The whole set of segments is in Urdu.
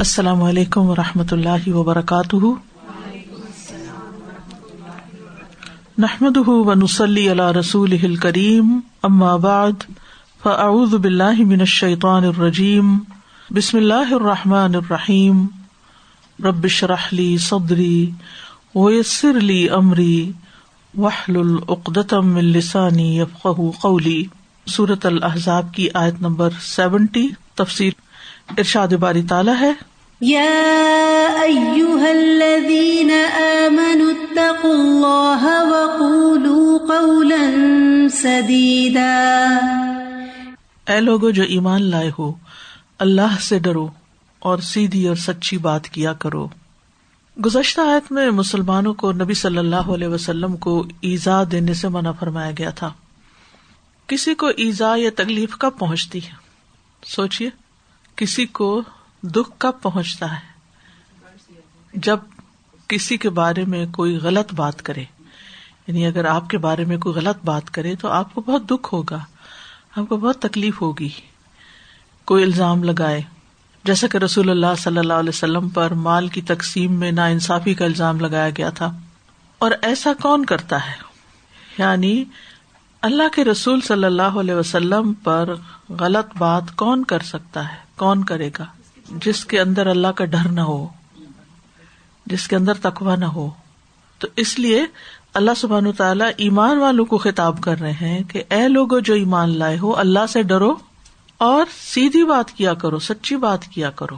السلام علیکم و رحمۃ اللہ وبرکاتہ۔ نحمد ونسلی علی رسول کریم بعد، فاعوذ باللہ من الشیطان الرجیم، بسم اللہ الرحمٰن الرحیم۔ ربش رحلی صدری ویسر علی عمری وحل العقدم السانی یفق قولی۔ صورت الحضاب کی آیت نمبر سیونٹی تفصیل ارشاد باری تعالیٰ ہے۔ اے لوگو جو ایمان لائے ہو، اللہ سے ڈرو اور سیدھی اور سچی بات کیا کرو۔ گزشتہ آیت میں مسلمانوں کو نبی صلی اللہ علیہ وسلم کو ایزا دینے سے منع فرمایا گیا تھا۔ کسی کو ایزا یا تکلیف کب پہنچتی ہے؟ سوچیے کسی کو دکھ کب پہنچتا ہے؟ جب کسی کے بارے میں کوئی غلط بات کرے یعنی اگر آپ کے بارے میں کوئی غلط بات کرے تو آپ کو بہت دکھ ہوگا آپ کو بہت تکلیف ہوگی۔ کوئی الزام لگائے، جیسا کہ رسول اللہ صلی اللہ علیہ وسلم پر مال کی تقسیم میں نا انصافی کا الزام لگایا گیا تھا۔ اور ایسا کون کرتا ہے؟ یعنی اللہ کے رسول صلی اللہ علیہ وسلم پر غلط بات کون کر سکتا ہے؟ کون کرے گا؟ جس کے اندر اللہ کا ڈر نہ ہو، جس کے اندر تقوا نہ ہو، تو اس لیے اللہ سبحان تعالیٰ ایمان والوں کو خطاب کر رہے ہیں کہ اے لوگ جو ایمان لائے ہو، اللہ سے ڈرو اور سیدھی بات کیا کرو، سچی بات کیا کرو۔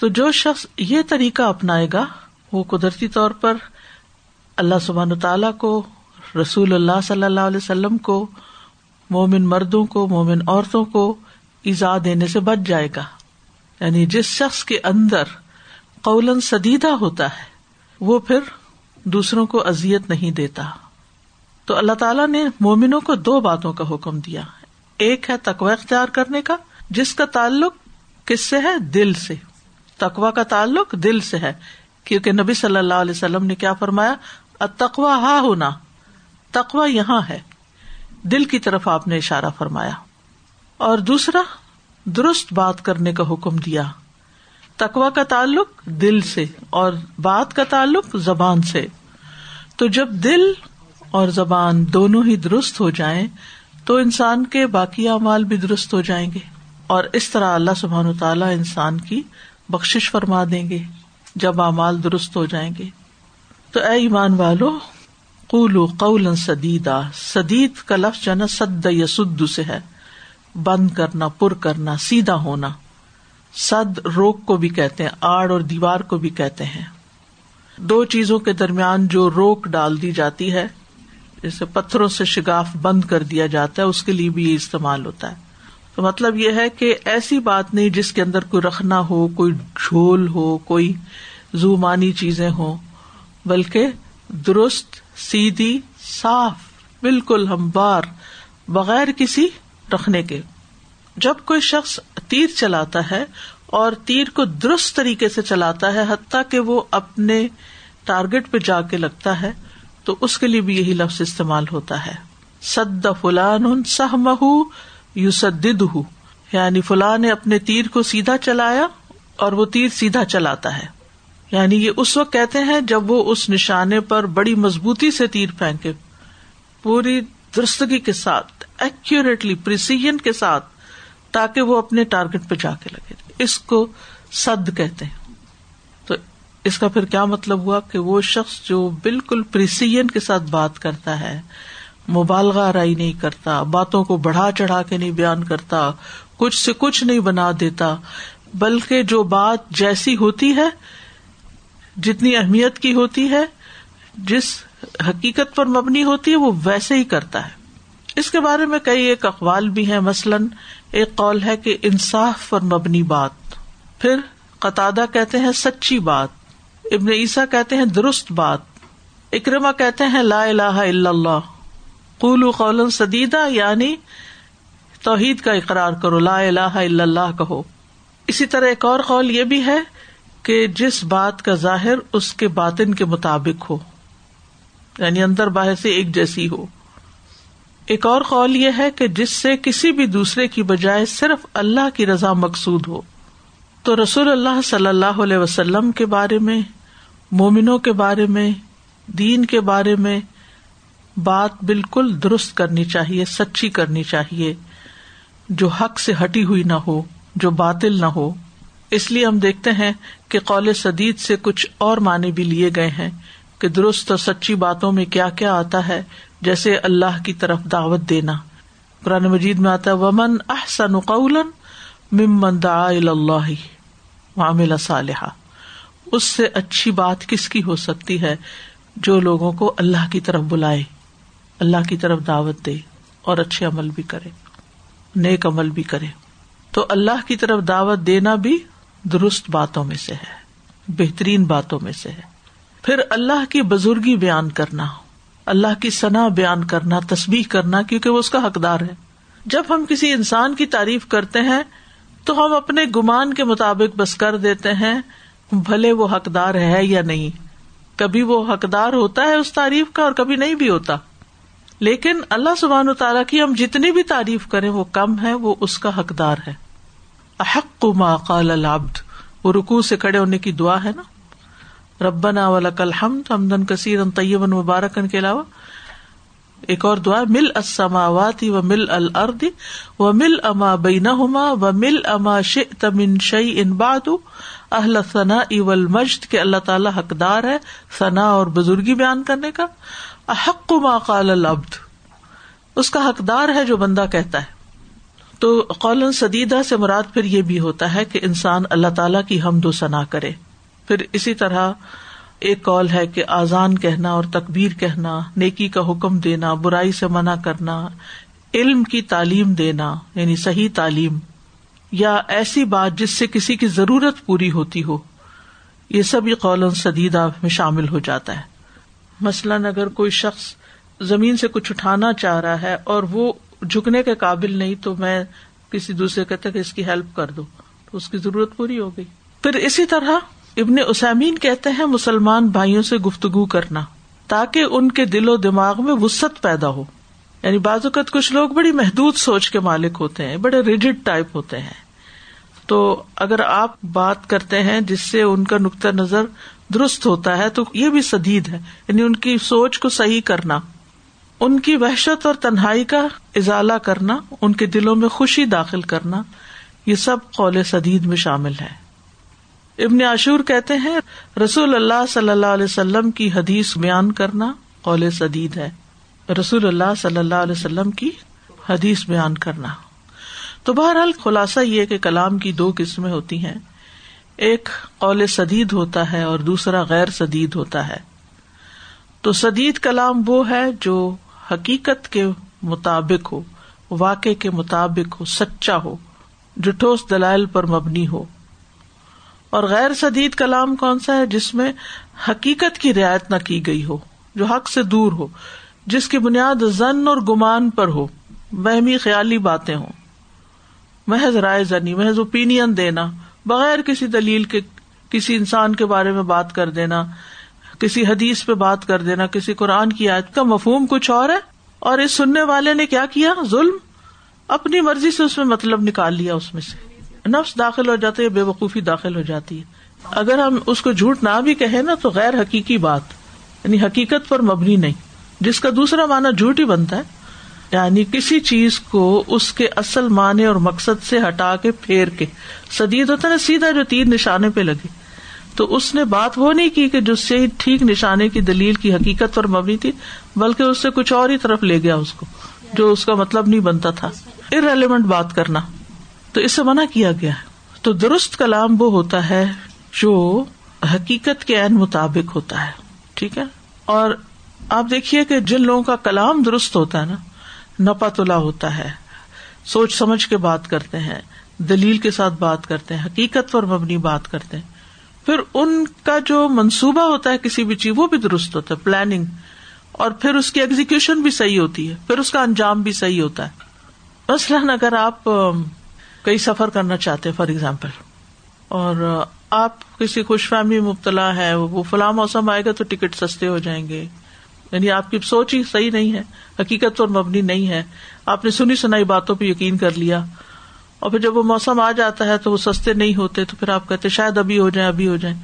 تو جو شخص یہ طریقہ اپنائے گا، وہ قدرتی طور پر اللہ سبحان تعالیٰ کو، رسول اللہ صلی اللہ علیہ وسلم کو، مومن مردوں کو، مومن عورتوں کو ایزا دینے سے بچ جائے گا۔ یعنی جس شخص کے اندر قولن سدیدہ ہوتا ہے، وہ پھر دوسروں کو ازیت نہیں دیتا۔ تو اللہ تعالیٰ نے مومنوں کو دو باتوں کا حکم دیا۔ ایک ہے تقوا اختیار کرنے کا، جس کا تعلق کس سے ہے؟ دل سے۔ تقوا کا تعلق دل سے ہے۔ کیونکہ نبی صلی اللہ علیہ وسلم نے کیا فرمایا؟ تقوا ہا ہونا۔ تقوا یہاں ہے۔ دل کی طرف آپ نے اشارہ فرمایا۔ اور دوسرا درست بات کرنے کا حکم دیا۔ تقوا کا تعلق دل سے اور بات کا تعلق زبان سے۔ تو جب دل اور زبان دونوں ہی درست ہو جائیں، تو انسان کے باقی اعمال بھی درست ہو جائیں گے۔ اور اس طرح اللہ سبحان و تعالیٰ انسان کی بخش فرما دیں گے جب اعمال درست ہو جائیں گے۔ تو اے ایمان والو قولو قول سدیدا۔ سدید کا لفظ جو نا، سد یا سد سے ہے۔ بند کرنا، پر کرنا، سیدھا ہونا۔ سد، روک کو بھی کہتے ہیں، آڑ اور دیوار کو بھی کہتے ہیں۔ دو چیزوں کے درمیان جو روک ڈال دی جاتی ہے، جیسے پتھروں سے شگاف بند کر دیا جاتا ہے، اس کے لیے بھی یہ استعمال ہوتا ہے۔ تو مطلب یہ ہے کہ ایسی بات نہیں جس کے اندر کوئی رکھنا ہو، کوئی جھول ہو، کوئی زومانی چیزیں ہو بلکہ درست، سیدھی، صاف، بالکل ہموار، بغیر کسی رکھنے کے۔ جب کوئی شخص تیر چلاتا ہے اور تیر کو درست طریقے سے چلاتا ہے، حتیٰ کہ وہ اپنے ٹارگیٹ پہ جا کے لگتا ہے، تو اس کے لیے بھی یہی لفظ استعمال ہوتا ہے۔ سد فلان سہ مہ یو سد یعنی فلاں نے اپنے تیر کو سیدھا چلایا اور وہ تیر سیدھا چلاتا ہے۔ یعنی یہ اس وقت کہتے ہیں جب وہ اس نشانے پر بڑی مضبوطی سے تیر پھینکے۔ پوری درستگی کے ساتھ۔ ایکوریٹلی پرسیجن کے ساتھ تاکہ وہ اپنے ٹارگیٹ پہ جا کے لگے۔ اس کو سد کہتے ہیں۔ تو اس کا پھر کیا مطلب ہوا کہ وہ شخص جو بالکل پرسیجن کے ساتھ بات کرتا ہے، مبالغہ رائی نہیں کرتا، باتوں کو بڑھا چڑھا کے نہیں بیان کرتا، کچھ سے کچھ نہیں بنا دیتا، بلکہ جو بات جیسی ہوتی ہے، جتنی اہمیت کی ہوتی ہے، جس حقیقت پر مبنی ہوتی ہے، وہ ویسے ہی کرتا ہے۔ اس کے بارے میں کئی ایک اقوال بھی ہیں۔ مثلاً ایک قول ہے کہ انصاف پر مبنی بات۔ پھر قطع کہتے ہیں سچی بات۔ ابن عیسیٰ کہتے ہیں درست بات۔ اکرما کہتے ہیں لا الہ الا اللہ۔ قول قول سدیدہ یعنی توحید کا اقرار کرو، لا الہ الا اللہ کہو۔ اسی طرح ایک اور قول یہ بھی ہے کہ جس بات کا ظاہر اس کے باطن کے مطابق ہو یعنی اندر باہر سے ایک جیسی ہو۔ ایک اور قول یہ ہے کہ جس سے کسی بھی دوسرے کی بجائے صرف اللہ کی رضا مقصود ہو۔ تو رسول اللہ صلی اللہ علیہ وسلم کے بارے میں، مومنوں کے بارے میں، دین کے بارے میں بات بالکل درست کرنی چاہیے، سچی کرنی چاہیے۔ جو حق سے ہٹی ہوئی نہ ہو، جو باطل نہ ہو۔ اس لیے ہم دیکھتے ہیں کہ قول سدید سے کچھ اور معنی بھی لیے گئے ہیں کہ درست اور سچی باتوں میں کیا کیا آتا ہے۔ جیسے اللہ کی طرف دعوت دینا۔ قرآن مجید میں آتا ہے، ومن احسن قولا ممن دعا اللہ معاملہ صالحہ اس سے اچھی بات کس کی ہو سکتی ہے جو لوگوں کو اللہ کی طرف بلائے، اللہ کی طرف دعوت دے اور اچھے عمل بھی کرے، نیک عمل بھی کرے۔ تو اللہ کی طرف دعوت دینا بھی درست باتوں میں سے ہے، بہترین باتوں میں سے ہے۔ پھر اللہ کی بزرگی بیان کرنا۔ اللہ کی سنا بیان کرنا تصبیح کرنا، کیونکہ وہ اس کا حقدار ہے۔ جب ہم کسی انسان کی تعریف کرتے ہیں، تو ہم اپنے گمان کے مطابق بس کر دیتے ہیں، بھلے وہ حقدار ہے یا نہیں۔ کبھی وہ حقدار ہوتا ہے اس تعریف کا اور کبھی نہیں بھی ہوتا۔ لیکن اللہ سبحان و تعالیٰ کی ہم جتنی بھی تعریف کریں، وہ کم ہے، وہ اس کا حقدار ہے۔ احق ما قال العبد۔ وہ رکو سے کھڑے ہونے کی دعا ہے نا۔ ربنا ولک الحمد حمدن کثیر طیبا مبارکن کے علاوہ۔ ایک اور دعا، مل السماوات و مل الارض و مل اما بینہما و مل اما شئت من شیء بعد۔ اہل ثناء والمجد کے اللہ تعالی حقدار ہے ثنا اور بزرگی بیان کرنے کا۔ احق ما قال العبد، اس کا حقدار ہے جو بندہ کہتا ہے۔ تو قول سدیدہ سے مراد پھر یہ بھی ہوتا ہے کہ انسان اللہ تعالی کی حمد و ثنا کرے۔ پھر اسی طرح ایک کال ہے کہ آزان کہنا اور تقبیر کہنا، نیکی کا حکم دینا، برائی سے منع کرنا، علم کی تعلیم دینا یعنی صحیح تعلیم، یا ایسی بات جس سے کسی کی ضرورت پوری ہوتی ہو، یہ سب یہ قول سدیدہ میں شامل ہو جاتا ہے۔ مثلاً اگر کوئی شخص زمین سے کچھ اٹھانا چاہ رہا ہے اور وہ جھکنے کے قابل نہیں، تو میں کسی دوسرے کہتے کہ اس کی ہیلپ کر دو، تو اس کی ضرورت پوری ہو گئی۔ پھر اسی طرح ابن اسامین کہتے ہیں مسلمان بھائیوں سے گفتگو کرنا، تاکہ ان کے دل و دماغ میں وسط پیدا ہو۔ یعنی بعض اوقات کچھ لوگ بڑی محدود سوچ کے مالک ہوتے ہیں، بڑے ریجڈ ٹائپ ہوتے ہیں۔ تو اگر آپ بات کرتے ہیں جس سے ان کا نقطۂ نظر درست ہوتا ہے، تو یہ بھی سدید ہے۔ یعنی ان کی سوچ کو صحیح کرنا، ان کی وحشت اور تنہائی کا ازالہ کرنا، ان کے دلوں میں خوشی داخل کرنا، یہ سب قول سدید میں شامل ہے ابن عاشور کہتے ہیں، رسول اللہ صلی اللہ علیہ وسلم کی حدیث بیان کرنا قول سدید ہے۔ رسول اللہ صلی اللہ علیہ وسلم کی حدیث بیان کرنا۔ تو بہرحال خلاصہ یہ کہ کلام کی دو قسمیں ہوتی ہیں۔ ایک قول سدید ہوتا ہے اور دوسرا غیر سدید ہوتا ہے۔ تو سدید کلام وہ ہے جو حقیقت کے مطابق ہو واقع کے مطابق ہو، سچا ہو، جو ٹھوس دلائل پر مبنی ہو۔ اور غیر سدید کلام کون سا ہے جس میں حقیقت کی رعایت نہ کی گئی ہو، جو حق سے دور ہو، جس کی بنیاد زن اور گمان پر ہو بہمی خیالی باتیں ہوں۔ محض رائے زنی، محض اوپین دینا، بغیر کسی دلیل کے، کسی انسان کے بارے میں بات کر دینا، کسی حدیث پہ بات کر دینا، کسی قرآن کی آیت کا مفہوم کچھ اور ہے؟ اور اس سننے والے نے کیا کیا؟ ظلم؟ اپنی مرضی سے اس میں مطلب نکال لیا اس میں سے۔ نفس داخل ہو جاتا ہے بے وقوفی داخل ہو جاتی ہے۔ اگر ہم اس کو جھوٹ نہ بھی کہیں نا تو غیر حقیقی بات یعنی حقیقت پر مبنی نہیں۔ جس کا دوسرا معنی جھوٹ ہی بنتا ہے۔ یعنی کسی چیز کو اس کے اصل معنی اور مقصد سے ہٹا کے پھیر کے۔ سدید ہوتا نا، سیدھا جو تیر نشانے پہ لگے۔ تو اس نے بات وہ نہیں کی کہ جو سے ٹھیک نشانے کی دلیل کی حقیقت پر مبنی تھی، بلکہ اس سے کچھ اور ہی طرف لے گیا اس کو، جو اس کا مطلب نہیں بنتا تھا۔ ارریلیونٹ بات کرنا۔ تو اس سے منع کیا گیا تو درست کلام وہ ہوتا ہے جو حقیقت کے عین مطابق ہوتا ہے۔ ٹھیک ہے؟ اور آپ دیکھیے کہ جن لوگوں کا کلام درست ہوتا ہے نا، نپا تلا ہوتا ہے۔ سوچ سمجھ کے بات کرتے ہیں، دلیل کے ساتھ بات کرتے ہیں، حقیقت پر مبنی بات کرتے ہیں۔ پھر ان کا جو منصوبہ ہوتا ہے کسی بھی چیز، وہ بھی درست ہوتا ہے پلاننگ اور پھر اس کی ایگزیکشن بھی صحیح ہوتی ہے، پھر اس کا انجام بھی صحیح ہوتا ہے۔ مثلاً اگر آپ کئی سفر کرنا چاہتے ہیں فار ایگزامپل اور آپ کسی خوش فہمی مبتلا ہے، وہ فلاں موسم آئے گا تو ٹکٹ سستے ہو جائیں گے۔ یعنی آپ کی سوچ ہی صحیح نہیں ہے، حقیقت اور مبنی نہیں ہے۔ آپ نے سنی سنائی باتوں پہ یقین کر لیا۔ اور پھر جب وہ موسم آ جاتا ہے تو وہ سستے نہیں ہوتے، تو پھر آپ کہتے شاید ابھی ہو جائیں، ابھی ہو جائیں۔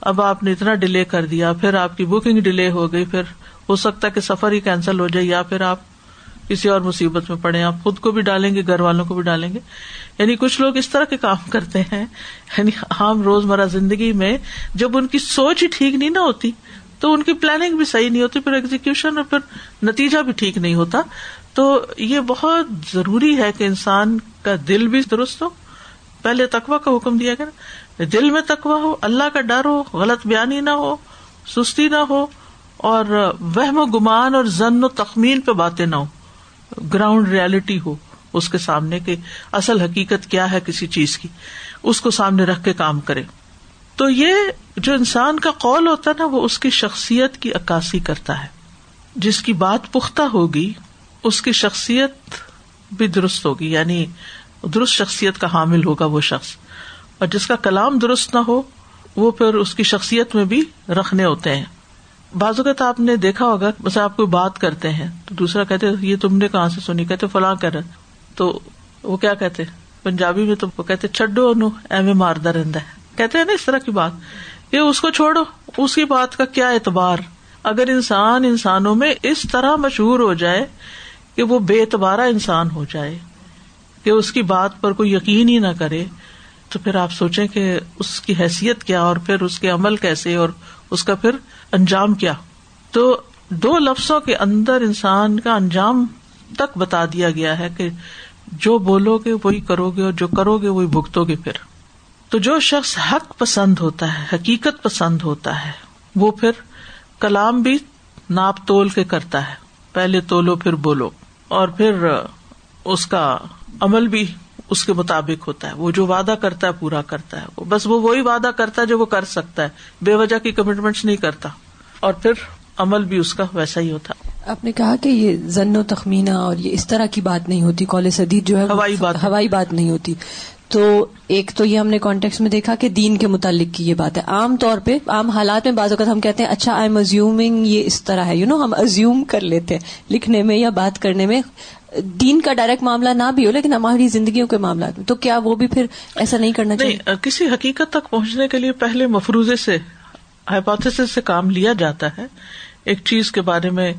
اب آپ نے اتنا ڈیلے کر دیا، پھر آپ کی بکنگ ڈیلے ہو گئی، پھر ہو سکتا ہے کہ سفر ہی کینسل ہو جائے، یا پھر آپ کسی اور مصیبت میں پڑے آپ خود کو بھی ڈالیں گے، گھر والوں کو بھی ڈالیں گے۔ یعنی کچھ لوگ اس طرح کے کام کرتے ہیں۔ یعنی عام روز مرہ زندگی میں جب ان کی سوچ ہی ٹھیک نہیں نہ ہوتی، تو ان کی پلاننگ بھی صحیح نہیں ہوتی، پھر ایگزیکشن اور پھر نتیجہ بھی ٹھیک نہیں ہوتا۔ تو یہ بہت ضروری ہے کہ انسان کا دل بھی درست ہو۔ پہلے تقوا کا حکم دیا گیا دل میں تقوا ہو، اللہ کا ڈر ہو، غلط بیانی نہ ہو، سستی نہ ہو اور وہم و گمان اور زن و تخمین پہ باتیں نہ ہو گراؤنڈ ریالٹی ہو اس کے سامنے کہ اصل حقیقت کیا ہے کسی چیز کی، اس کو سامنے رکھ کے کام کرے۔ تو یہ جو انسان کا قول ہوتا ہے نا، وہ اس کی شخصیت کی عکاسی کرتا ہے۔ جس کی بات پختہ ہوگی، اس کی شخصیت بھی درست ہوگی یعنی درست شخصیت کا حامل ہوگا وہ شخص۔ اور جس کا کلام درست نہ ہو، وہ پھر اس کی شخصیت میں بھی رکھنے ہوتے ہیں۔ بعض اوقات آپ نے دیکھا ہوگا بس آپ کوئی بات کرتے ہیں، تو دوسرا کہتے یہ تم نے کہاں سے سنی؟ کہتے فلاں کر تو وہ کیا کہتے؟ پنجابی میں تو وہ کہتے چڈو نو ایم ماردہ رہتا ہے۔ کہتے ہیں نا، اس طرح کی بات۔ یہ اس کو چھوڑو۔ اس کی بات کا کیا اعتبار؟ اگر انسان انسانوں میں اس طرح مشہور ہو جائے کہ وہ بے اعتبارہ انسان ہو جائے، کہ اس کی بات پر کوئی یقین ہی نہ کرے، تو پھر آپ سوچیں کہ اس کی حیثیت کیا اور پھر اس کے عمل کیسے اور اس کا پھر انجام کیا؟ تو دو لفظوں کے اندر انسان کا انجام تک بتا دیا گیا ہے کہ جو بولو گے وہی کرو گے اور جو کرو گے وہی بھگتو گے پھر۔ تو جو شخص حق پسند ہوتا ہے، حقیقت پسند ہوتا ہے، وہ پھر کلام بھی ناپ تول کے کرتا ہے۔ پہلے تولو، پھر بولو۔ اور پھر اس کا عمل بھی اس کے مطابق ہوتا ہے۔ وہ جو وعدہ کرتا ہے پورا کرتا ہے۔ بس وہ وہی وعدہ کرتا ہے جو وہ کر سکتا ہے۔ بے وجہ کی کمٹمنٹ نہیں کرتا۔ اور پھر عمل بھی اس کا ویسا ہی ہوتا۔ آپ نے کہا کہ یہ زن و تخمینہ اور یہ اس طرح کی بات نہیں ہوتی۔ کالج حدید جو ہے ہوائی بات۔ ہوائی بات نہیں ہوتی۔ تو ایک تو یہ ہم نے کانٹیکس میں دیکھا کہ دین کے متعلق کی یہ بات ہے۔ عام طور پہ عام حالات میں بعض اوقات ہم کہتے ہیں اچھا آئی ایم ازیومنگ یہ اس طرح ہے۔ یو نو ہم ازیوم کر لیتے ہیں لکھنے میں یا بات کرنے میں۔ دین کا ڈائریکٹ معاملہ نہ بھی ہو لیکن ہماری زندگیوں کے معاملات میں۔ تو کیا وہ بھی پھر ایسا نہیں کرنا چاہیے؟ کسی حقیقت تک پہنچنے کے لیے پہلے مفروضے سے ہائپوتھس سے کام لیا جاتا ہے۔ ایک چیز کے بارے میں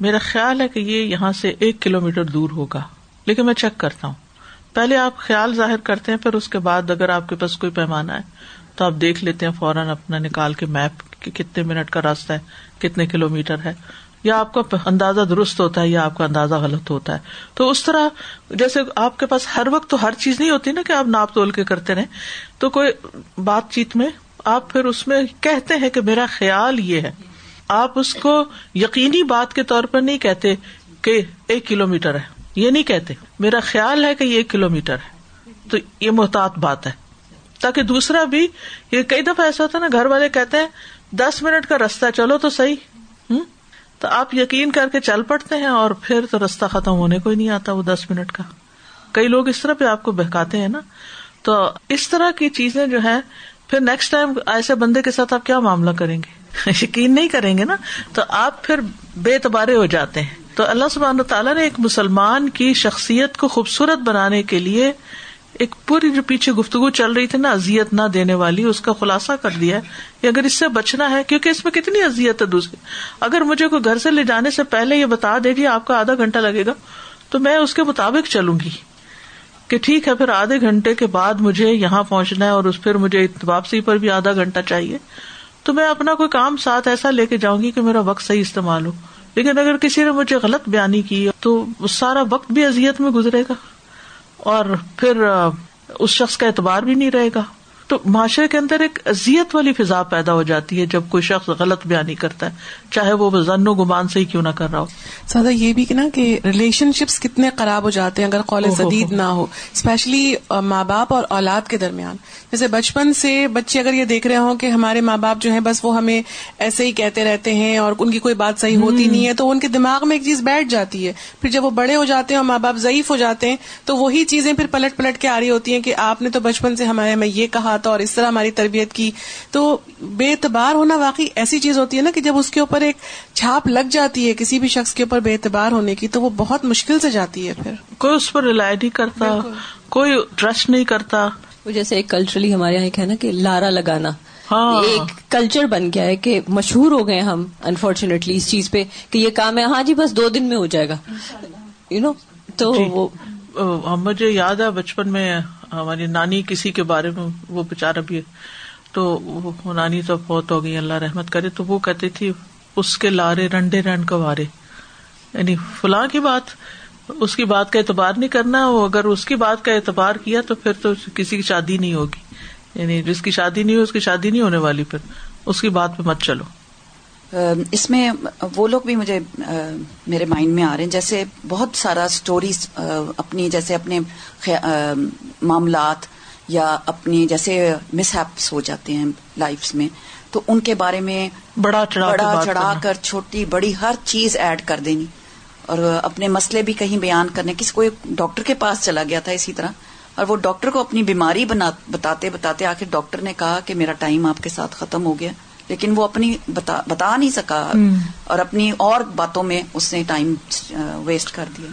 میرا خیال ہے کہ یہ یہاں سے ایک کلو میٹر دور ہوگا۔ لیکن میں چیک کرتا ہوں۔ پہلے آپ خیال ظاہر کرتے ہیں، پھر اس کے بعد اگر آپ کے پاس کوئی پیمانہ ہے، تو آپ دیکھ لیتے ہیں فوراً اپنا نکال کے میپ کہ کتنے منٹ کا راستہ ہے، کتنے کلو میٹر ہے۔ یا آپ کا اندازہ درست ہوتا ہے یا آپ کا اندازہ غلط ہوتا ہے۔ تو اس طرح جیسے آپ کے پاس ہر وقت تو ہر چیز نہیں ہوتی نا کہ آپ ناپ تول کے کرتے رہے تو کوئی بات چیت میں آپ پھر اس میں کہتے ہیں کہ میرا خیال یہ ہے۔ آپ اس کو یقینی بات کے طور پر نہیں کہتے کہ ایک کلو میٹر ہے۔ یہ نہیں کہتے، میرا خیال ہے کہ یہ ایک کلو میٹر ہے۔ تو یہ محتاط بات ہے۔ تاکہ دوسرا بھی، یہ کئی دفعہ ایسا ہوتا ہے نا، گھر والے کہتے ہیں، دس منٹ کا رستہ چلو تو صحیح۔ ہوں تو آپ یقین کر کے چل پڑتے ہیں اور پھر تو رستہ ختم ہونے کو ہی نہیں آتا وہ دس منٹ کا۔ کئی لوگ اس طرح پہ آپ کو بہکاتے ہیں نا۔ تو اس طرح کی چیزیں جو ہے پھر نیکسٹ ٹائم ایسے بندے کے ساتھ آپ کیا معاملہ کریں گے؟ یقین نہیں کریں گے نا۔ تو آپ پھر بے تبارے ہو جاتے ہیں۔ تو اللہ سبحانہ تعالیٰ نے ایک مسلمان کی شخصیت کو خوبصورت بنانے کے لیے ایک پوری جو پیچھے گفتگو چل رہی تھی نا ازیت نہ دینے والی، اس کا خلاصہ کر دیا کہ اگر اس سے بچنا ہے، کیونکہ اس میں کتنی ازیت ہے دوسری۔ اگر مجھے کوئی گھر سے لے جانے سے پہلے یہ بتا دے گی آپ کا آدھا گھنٹہ لگے گا، تو میں اس کے مطابق چلوں گی۔ کہ ٹھیک ہے، پھر آدھے گھنٹے کے بعد مجھے یہاں پہنچنا ہے اور اس پھر مجھے واپسی پر بھی آدھا گھنٹہ چاہیے۔ تو میں اپنا کوئی کام ساتھ ایسا لے کے جاؤں گی کہ میرا وقت صحیح استعمال ہو۔ لیکن اگر کسی نے مجھے غلط بیانی کی تو سارا وقت بھی ازیت میں گزرے گا اور پھر اس شخص کا اعتبار بھی نہیں رہے گا۔ تو معاشرے کے اندر ایک ازیت والی فضا پیدا ہو جاتی ہے جب کوئی شخص غلط بیانی کرتا ہے۔ چاہے وہ زن و گمان سے ہی کیوں نہ کر رہا ہو۔ سادہ یہ بھی کہ نا کہ ریلیشن شپس کتنے خراب ہو جاتے ہیں اگر کالج جدید نہ ہو اسپیشلی ماں باپ اور اولاد کے درمیان۔ جیسے بچپن سے بچے اگر یہ دیکھ رہے ہوں کہ ہمارے ماں باپ جو ہے بس وہ ہمیں ایسے ہی کہتے رہتے ہیں اور ان کی کوئی بات صحیح ہوتی نہیں ہے تو ان کے دماغ میں ایک چیز بیٹھ جاتی ہے۔ پھر جب وہ بڑے ہو جاتے ہیں اور ماں باپ ضعیف ہو جاتے ہیں تو وہی چیزیں پھر پلٹ پلٹ کے آ رہی ہوتی ہیں کہ آپ نے تو بچپن سے ہمارے میں یہ کہا تھا اور اس طرح ہماری تربیت کی۔ تو بے اعتبار ہونا واقعی ایسی چیز ہوتی ہے نا کہ جب اس کے اوپر ایک چھاپ لگ جاتی ہے کسی بھی شخص کے اوپر بے اعتبار ہونے کی تو وہ بہت مشکل سے جاتی ہے پھر۔ کوئی اس پر رلائی نہیں کرتا کوئی ٹرسٹ نہیں کرتا۔ وہ جیسے ایک کلچرلی ہمارے یہاں ایک ہے نا کہ لارا لگانا۔ ہاں۔ ایک کلچر بن گیا ہے کہ مشہور ہو گئے ہم انفارچونیٹلی اس چیز پہ کہ یہ کام ہے۔ ہاں جی بس دو دن میں ہو جائے گا۔ یو نو تو جی۔ وہ ہم مجھے یاد ہے بچپن میں ہماری نانی کسی کے بارے میں وہ بےچارا بھی تو وہ نانی تو بہت ہو گئی اللہ رحمت کرے۔ تو وہ کہتی تھی اس کے لارے رنڈے رنڈ کوارے۔ یعنی فلاں کی بات، اس کی بات کا اعتبار نہیں کرنا، وہ اگر اس کی بات کا اعتبار کیا تو پھر تو کسی کی شادی نہیں ہوگی۔ یعنی جس کی شادی نہیں ہو اس کی شادی نہیں ہونے والی، پھر اس کی بات پہ مت چلو۔ اس میں وہ لوگ بھی مجھے میرے مائنڈ میں آ رہے ہیں۔ جیسے بہت سارا اسٹوریز اپنی جیسے اپنے معاملات یا اپنی جیسے مس ہیپس ہو جاتے ہیں لائف میں۔ تو ان کے بارے میں بڑا چڑھا بڑا چڑھا کر چھوٹی بڑی ہر چیز ایڈ کر دینی۔ اور اپنے مسئلے بھی کہیں بیان کرنے۔ کسی کوئی ڈاکٹر کے پاس چلا گیا تھا اسی طرح۔ اور وہ ڈاکٹر کو اپنی بیماری بتاتے بتاتے آخر ڈاکٹر نے کہا کہ میرا ٹائم آپ کے ساتھ ختم ہو گیا۔ لیکن وہ اپنی بتا, بتا نہیں سکا۔ اور اپنی اور باتوں میں اس نے ٹائم ویسٹ کر دیا۔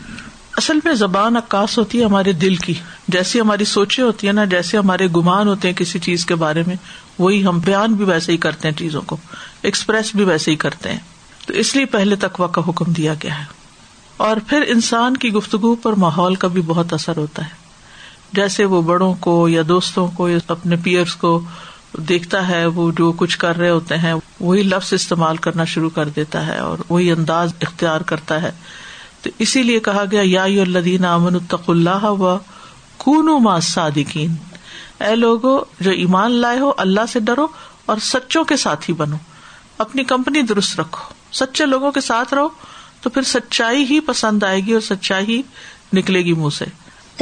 اصل میں زبان عکاس ہوتی ہے ہمارے دل کی۔ جیسی ہماری سوچیں ہوتی ہیں نا، جیسے ہمارے گمان ہوتے ہیں کسی چیز کے بارے میں، وہی ہم بیان بھی ویسے ہی کرتے ہیں چیزوں کو ایکسپریس بھی ویسے ہی کرتے ہیں۔ تو اس لیے پہلے تقوا کا حکم دیا گیا ہے۔ اور پھر انسان کی گفتگو پر ماحول کا بھی بہت اثر ہوتا ہے۔ جیسے وہ بڑوں کو یا دوستوں کو یا اپنے پیئرس کو دیکھتا ہے، وہ جو کچھ کر رہے ہوتے ہیں، وہی لفظ استعمال کرنا شروع کر دیتا ہے اور وہی انداز اختیار کرتا ہے۔ تو اسی لیے کہا گیا، یا الدین امن الطق اللہ و کون ما صادقین اے لوگو، جو ایمان لائے ہو، اللہ سے ڈرو اور سچوں کے ساتھ ہی بنو۔ اپنی کمپنی درست رکھو۔ سچے لوگوں کے ساتھ رہو، تو پھر سچائی ہی پسند آئے گی اور سچائی ہی نکلے گی منہ سے۔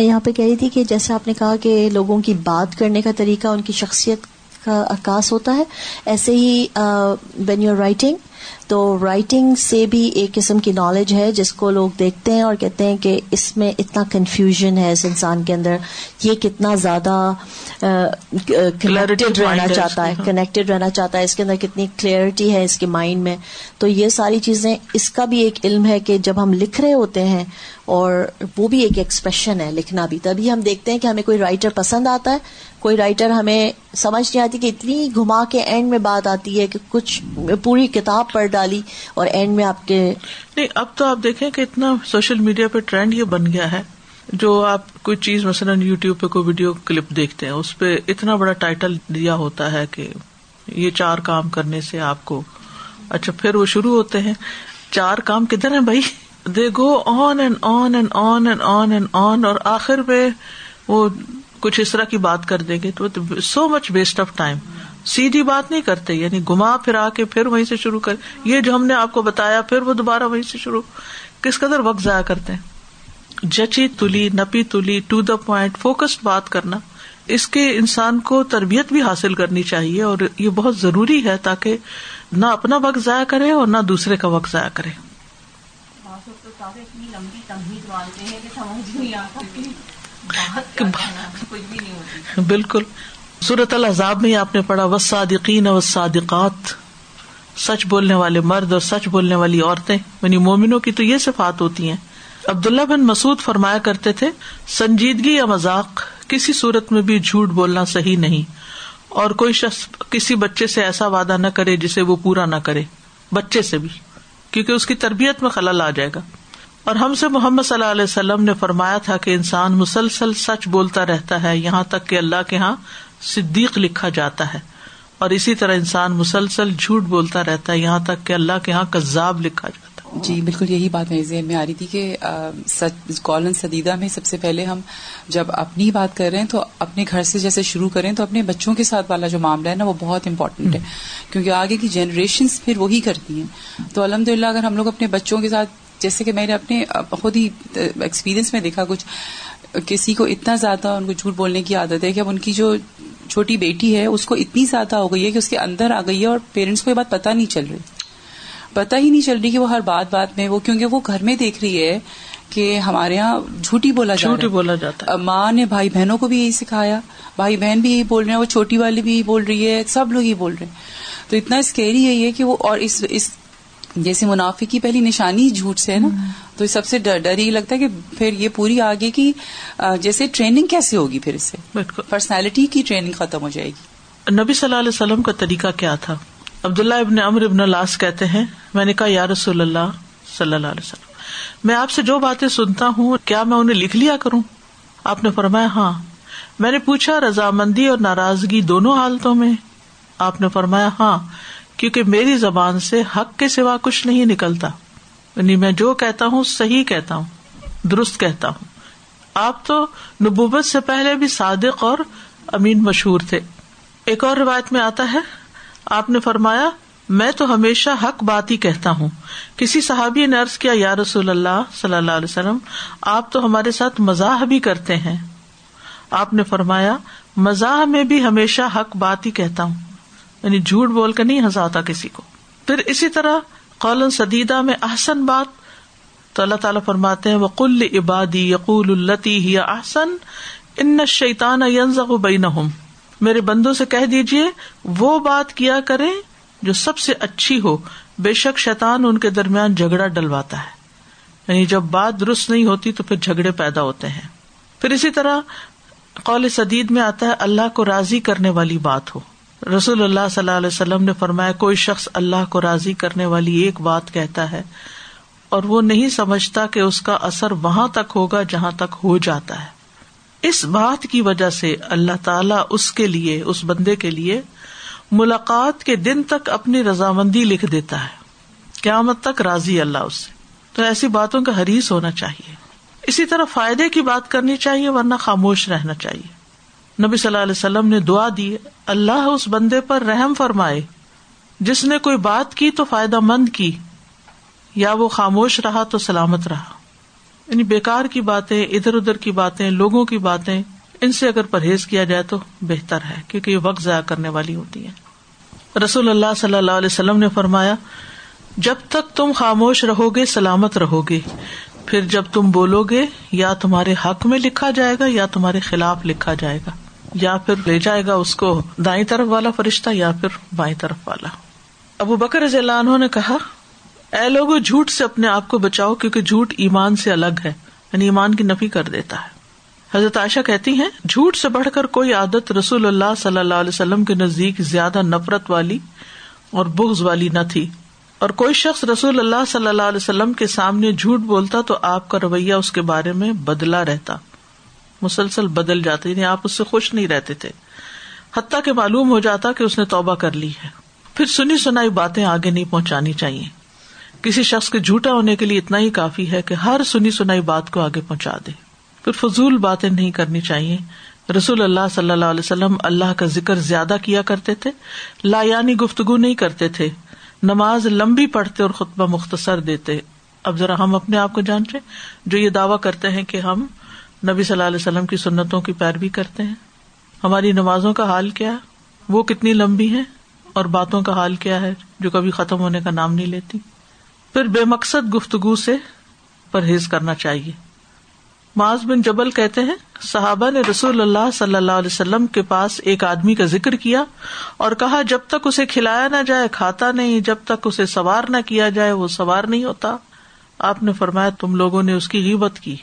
یہاں پہ کہہ رہی تھی کہ جیسے آپ نے کہا کہ لوگوں کی بات کرنے کا طریقہ، ان کی شخصیت کا عکاس ہوتا ہے۔ ایسے ہی وین یو رائٹنگ تو رائٹنگ سے بھی ایک قسم کی نالج ہے جس کو لوگ دیکھتے ہیں اور کہتے ہیں کہ اس میں اتنا کنفیوژن ہے اس انسان کے اندر۔ یہ کتنا زیادہ کنیکٹڈ رہنا چاہتا ہے کنیکٹڈ رہنا چاہتا ہے۔ اس کے اندر کتنی کلیئرٹی ہے اس کے مائنڈ میں۔ تو یہ ساری چیزیں اس کا بھی ایک علم ہے کہ جب ہم لکھ رہے ہوتے ہیں اور وہ بھی ایک ایکسپریشن ہے لکھنا بھی۔ تبھی ہم دیکھتے ہیں کہ ہمیں کوئی رائٹر پسند آتا ہے کوئی رائٹر ہمیں سمجھ نہیں آتی کہ اتنی گھما کے اینڈ میں بات آتی ہے کہ کچھ پوری کتاب پڑھ ڈالی اور اینڈ میں آپ کے نہیں، اب تو آپ دیکھیں کہ اتنا سوشل میڈیا پہ ٹرینڈ یہ بن گیا ہے جو آپ کوئی چیز مثلاً یو ٹیوب پہ کوئی ویڈیو کلپ دیکھتے ہیں، اس پہ اتنا بڑا ٹائٹل دیا ہوتا ہے کہ یہ چار کام کرنے سے آپ کو اچھا پھر وہ شروع ہوتے ہیں، چار کام کدھر ہیں بھائی؟ They go on and on and on and on and on اور آخر میں وہ کچھ اس طرح کی بات کر دیں گے تو so much waste of time سیدھی بات نہیں کرتے یعنی گما پھرا کے پھر وہیں سے شروع کر، یہ جو ہم نے آپ کو بتایا پھر وہ دوبارہ وہیں سے شروع. کس قدر وقت ضائع کرتے ہیں؟ جچی تلی، نپی تلی ٹو دا پوائنٹ فوکسڈ بات کرنا. اس کے انسان کو تربیت بھی حاصل کرنی چاہیے اور یہ بہت ضروری ہے تاکہ نہ اپنا وقت ضائع کرے اور نہ دوسرے کا وقت ضائع کرے۔ بالکل۔ صورت الحضاب میں آپ نے پڑھا و صادقین و صادقات سچ بولنے والے مرد اور سچ بولنے والی عورتیں یعنی مومنوں کی تو یہ صفات ہوتی ہیں۔ عبداللہ بن مسعود فرمایا کرتے تھے، سنجیدگی یا مذاق، کسی صورت میں بھی جھوٹ بولنا صحیح نہیں۔ اور کوئی شخص کسی بچے سے ایسا وعدہ نہ کرے جسے وہ پورا نہ کرے، بچے سے بھی، کیونکہ اس کی تربیت میں خلل آ جائے گا۔ اور ہم سے محمد صلی اللہ علیہ وسلم نے فرمایا تھا کہ انسان مسلسل سچ بولتا رہتا ہے یہاں تک کہ اللہ کے یہاں صدیق لکھا جاتا ہے۔ اور اسی طرح انسان مسلسل جھوٹ بولتا رہتا ہے یہاں تک کہ اللہ کے یہاں کذاب لکھا جاتا ہے۔ جی بالکل یہی بات میرے ذہن میں آ رہی تھی کہ کالن سدیدہ میں سب سے پہلے ہم جب اپنی بات کر رہے ہیں تو اپنے گھر سے جیسے شروع کریں تو اپنے بچوں کے ساتھ والا جو معاملہ ہے نا وہ بہت امپورٹنٹ ہے۔ کیونکہ آگے کی جنریشن پھر وہی کرتی ہیں۔ تو الحمد للہ اگر ہم لوگ اپنے بچوں کے ساتھ جیسے کہ میں نے اپنے خود ہی ایکسپیرئنس میں دیکھا کچھ کسی کو اتنا زیادہ ان کو جھوٹ بولنے کی عادت ہے کہ اب ان کی جو چھوٹی بیٹی ہے اس کو اتنی زیادہ ہو گئی ہے کہ اس کے اندر آ گئی ہے اور پیرنٹس کو یہ بات پتا نہیں چل رہی۔ پتا ہی نہیں چل رہی کہ وہ ہر بات بات میں وہ کیونکہ وہ گھر میں دیکھ رہی ہے کہ ہمارے یہاں جھوٹی بولا جھوٹی بولا جاتا ماں نے بھائی بہنوں کو بھی یہی سکھایا بھائی بہن بھی یہی بول رہے ہیں وہ چھوٹی والی بھی یہی بول رہی ہے سب لوگ یہی بول رہے ہیں۔ تو اتنا اسکیری ہے یہ کہ وہ اور اس جیسے منافع کی پہلی نشانی جھوٹ سے ہے نا تو سب سے ڈر یہ لگتا ہے کہ پھر یہ پوری آگے کی جیسے ٹریننگ کیسے ہوگی پھر اس سے؟ پرسنالٹی کی ٹریننگ ختم ہو جائے گی۔ نبی صلی اللہ علیہ وسلم کا طریقہ کیا تھا؟ عبداللہ ابن امر ابن اللہ کہتے ہیں میں نے کہا یا رسول اللہ صلی اللہ علیہ وسلم میں آپ سے جو باتیں سنتا ہوں کیا میں انہیں لکھ لیا کروں؟ آپ نے فرمایا ہاں۔ میں نے پوچھا رضامندی اور ناراضگی دونوں حالتوں میں؟ آپ نے فرمایا ہاں۔ کیونکہ میری زبان سے حق کے سوا کچھ نہیں نکلتا۔ یعنی میں جو کہتا ہوں، صحیح کہتا ہوں، درست کہتا ہوں۔ آپ تو نبوبت سے پہلے بھی صادق اور امین مشہور تھے۔ ایک اور روایت میں آتا ہے، آپ نے فرمایا، میں تو ہمیشہ حق بات ہی کہتا ہوں۔ کسی صحابی نے ارض کیا، یا رسول اللہ صلی اللہ علیہ وسلم، آپ تو ہمارے ساتھ مزاح بھی کرتے ہیں۔ آپ نے فرمایا، مزاح میں بھی ہمیشہ حق بات ہی کہتا ہوں۔ یعنی جھوٹ بول کر نہیں ہنساتا کسی کو۔ پھر اسی طرح قول سدیدہ میں احسن بات تو اللہ تعالیٰ فرماتے ہیں، وقل عبادی یقول التی ہی احسن ان شیطان بین میرے بندوں سے کہہ دیجیے وہ بات کیا کرے جو سب سے اچھی ہو۔ بے شک شیطان ان کے درمیان جھگڑا ڈلواتا ہے۔ یعنی جب بات درست نہیں ہوتی تو پھر جھگڑے پیدا ہوتے ہیں۔ پھر اسی طرح قول سدید میں آتا ہے، اللہ کو راضی کرنے والی بات ہو۔ رسول اللہ صلی اللہ علیہ وسلم نے فرمایا، کوئی شخص اللہ کو راضی کرنے والی ایک بات کہتا ہے اور وہ نہیں سمجھتا کہ اس کا اثر وہاں تک ہوگا جہاں تک ہو جاتا ہے۔ اس بات کی وجہ سے اللہ تعالی اس کے لیے، اس بندے کے لیے ملاقات کے دن تک اپنی رضامندی لکھ دیتا ہے۔ قیامت تک راضی اللہ اس سے۔ تو ایسی باتوں کا حریث ہونا چاہیے۔ اسی طرح فائدے کی بات کرنی چاہیے، ورنہ خاموش رہنا چاہیے۔ نبی صلی اللہ علیہ وسلم نے دعا دی، اللہ اس بندے پر رحم فرمائے۔ جس نے کوئی بات کی تو فائدہ مند کی، یا وہ خاموش رہا تو سلامت رہا۔ یعنی بیکار کی باتیں، ادھر ادھر کی باتیں، لوگوں کی باتیں، ان سے اگر پرہیز کیا جائے تو بہتر ہے، کیونکہ یہ وقت ضائع کرنے والی ہوتی ہے رسول اللہ صلی اللہ علیہ وسلم نے فرمایا، جب تک تم خاموش رہو گے سلامت رہو گے پھر جب تم بولو گے یا تمہارے حق میں لکھا جائے گا، یا تمہارے خلاف لکھا جائے گا۔ یا پھر لے جائے گا اس کو دائیں طرف والا فرشتہ یا پھر بائیں طرف والا۔ ابو بکر رضی اللہ عنہ نے کہا، اے لوگ جھوٹ سے اپنے آپ کو بچاؤ کیونکہ جھوٹ ایمان سے الگ ہے یعنی ایمان کی نفی کر دیتا ہے۔ حضرت عائشہ کہتی ہیں، جھوٹ سے بڑھ کر کوئی عادت رسول اللہ صلی اللہ علیہ وسلم کے نزدیک زیادہ نفرت والی اور بغض والی نہ تھی۔ اور کوئی شخص رسول اللہ صلی اللہ علیہ وسلم کے سامنے جھوٹ بولتا تو آپ کا رویہ اس کے بارے میں بدلا رہتا۔ مسلسل بدل جاتے یعنی آپ اس سے خوش نہیں رہتے تھے۔ حتیٰ کہ معلوم ہو جاتا کہ اس نے توبہ کر لی ہے۔ پھر سنی سنائی باتیں آگے نہیں پہنچانی چاہیے۔ کسی شخص کے جھوٹا ہونے کے لیے اتنا ہی کافی ہے کہ ہر سنی سنائی بات کو آگے پہنچا دے۔ پھر فضول باتیں نہیں کرنی چاہیے۔ رسول اللہ صلی اللہ علیہ وسلم اللہ کا ذکر زیادہ کیا کرتے تھے، لا یعنی گفتگو نہیں کرتے تھے۔ نماز لمبی پڑھتے اور خطبہ مختصر دیتے۔ اب ذرا ہم اپنے آپ کو جانتے جو یہ دعوی کرتے ہیں کہ ہم نبی صلی اللہ علیہ وسلم کی سنتوں کی پیروی کرتے ہیں۔ ہماری نمازوں کا حال کیا وہ کتنی لمبی ہے اور باتوں کا حال کیا ہے جو کبھی ختم ہونے کا نام نہیں لیتی؟ پھر بے مقصد گفتگو سے پرہیز کرنا چاہیے۔ معاذ بن جبل کہتے ہیں، صحابہ نے رسول اللہ صلی اللہ علیہ وسلم کے پاس ایک آدمی کا ذکر کیا اور کہا، جب تک اسے کھلایا نہ جائے، کھاتا نہیں، جب تک اسے سوار نہ کیا جائے، وہ سوار نہیں ہوتا۔ آپ نے فرمایا، تم لوگوں نے اس کی غیبت کی۔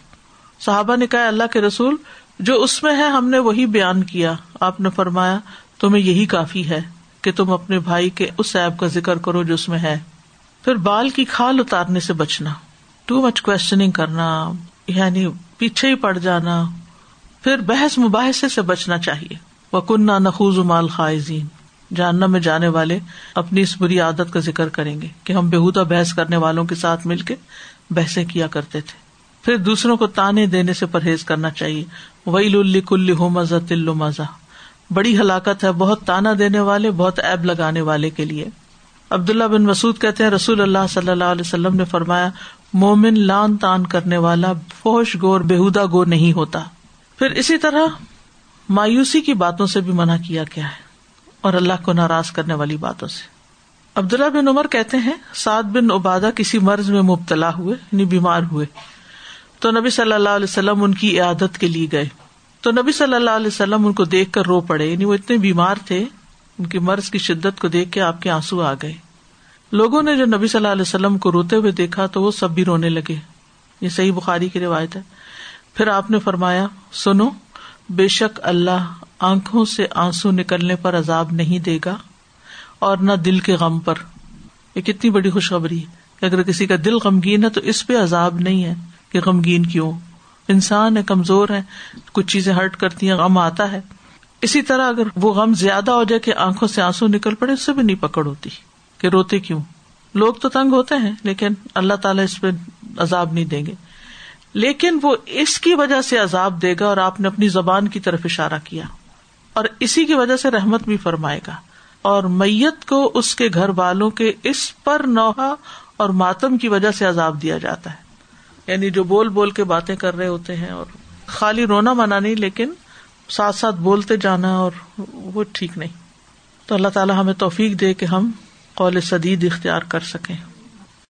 صحابہ نے کہا، اللہ کے رسول، جو اس میں ہے، ہم نے وہی بیان کیا۔ آپ نے فرمایا، تمہیں یہی کافی ہے کہ تم اپنے بھائی کے اس ایپ کا ذکر کرو جو اس میں ہے۔ پھر بال کی کھال اتارنے سے بچنا ٹو مچ کوشچنگ کرنا یعنی پیچھے ہی پڑ جانا۔ پھر بحث مباحثے سے بچنا چاہیے۔ وہ کنہ نخوز مال خائزین جاننا میں جانے والے اپنی اس بری عادت کا ذکر کریں گے کہ ہم بےحدہ بحث کرنے والوں کے ساتھ مل کے بحثیں کیا کرتے تھے۔ پھر دوسروں کو تانے دینے سے پرہیز کرنا چاہیے۔ وہی کل ہو مزہ تل مزہ بڑی ہلاکت ہے، بہت تانا دینے والے، بہت ایب لگانے والے کے لیے۔ عبداللہ بن مسعد کہتے ہیں، رسول اللہ صلی اللہ علیہ وسلم نے فرمایا، مومن لان تان کرنے والا فوش گور بےحدا گور نہیں ہوتا۔ پھر اسی طرح مایوسی کی باتوں سے بھی منع کیا گیا ہے اور اللہ کو ناراض کرنے والی باتوں سے۔ عبداللہ بن عمر کہتے ہیں، سعد بن عبادہ کسی مرض میں مبتلا ہوئے یعنی بیمار ہوئے۔ تو نبی صلی اللہ علیہ وسلم ان کی عادت کے لیے گئے۔ تو نبی صلی اللہ علیہ وسلم ان کو دیکھ کر رو پڑے یعنی وہ اتنے بیمار تھے، ان کی مرض کی شدت کو دیکھ کے آپ کے آنسو آ گئے۔ لوگوں نے جو نبی صلی اللہ علیہ وسلم کو روتے ہوئے دیکھا تو وہ سب بھی رونے لگے۔ یہ صحیح بخاری کی روایت ہے۔ پھر آپ نے فرمایا، سنو، بے شک اللہ آنکھوں سے آنسو نکلنے پر عذاب نہیں دے گا اور نہ دل کے غم پر۔ یہ کتنی بڑی خوشخبری ہے۔ کہ اگر کسی کا دل غمگین ہے تو اس پہ عذاب نہیں ہے۔ کہ غمگین کیوں؟ انسان ہے، کمزور ہے، کچھ چیزیں ہرٹ کرتی ہیں، غم آتا ہے۔ اسی طرح اگر وہ غم زیادہ ہو جائے کہ آنکھوں سے آنسو نکل پڑے، اس سے بھی نہیں پکڑ ہوتی کہ روتے کیوں؟ لوگ تو تنگ ہوتے ہیں، لیکن اللہ تعالیٰ اس پہ عذاب نہیں دیں گے۔ لیکن وہ اس کی وجہ سے عذاب دے گا اور آپ نے اپنی زبان کی طرف اشارہ کیا۔ اور اسی کی وجہ سے رحمت بھی فرمائے گا۔ اور میت کو اس کے گھر والوں کے اس پر نوحا اور ماتم کی وجہ سے عذاب دیا جاتا ہے۔ یعنی جو بول بول کے باتیں کر رہے ہوتے ہیں اور خالی رونا منع نہیں، لیکن ساتھ ساتھ بولتے جانا اور وہ ٹھیک نہیں۔ تو اللہ تعالیٰ ہمیں توفیق دے کہ ہم قول سدید اختیار کر سکیں۔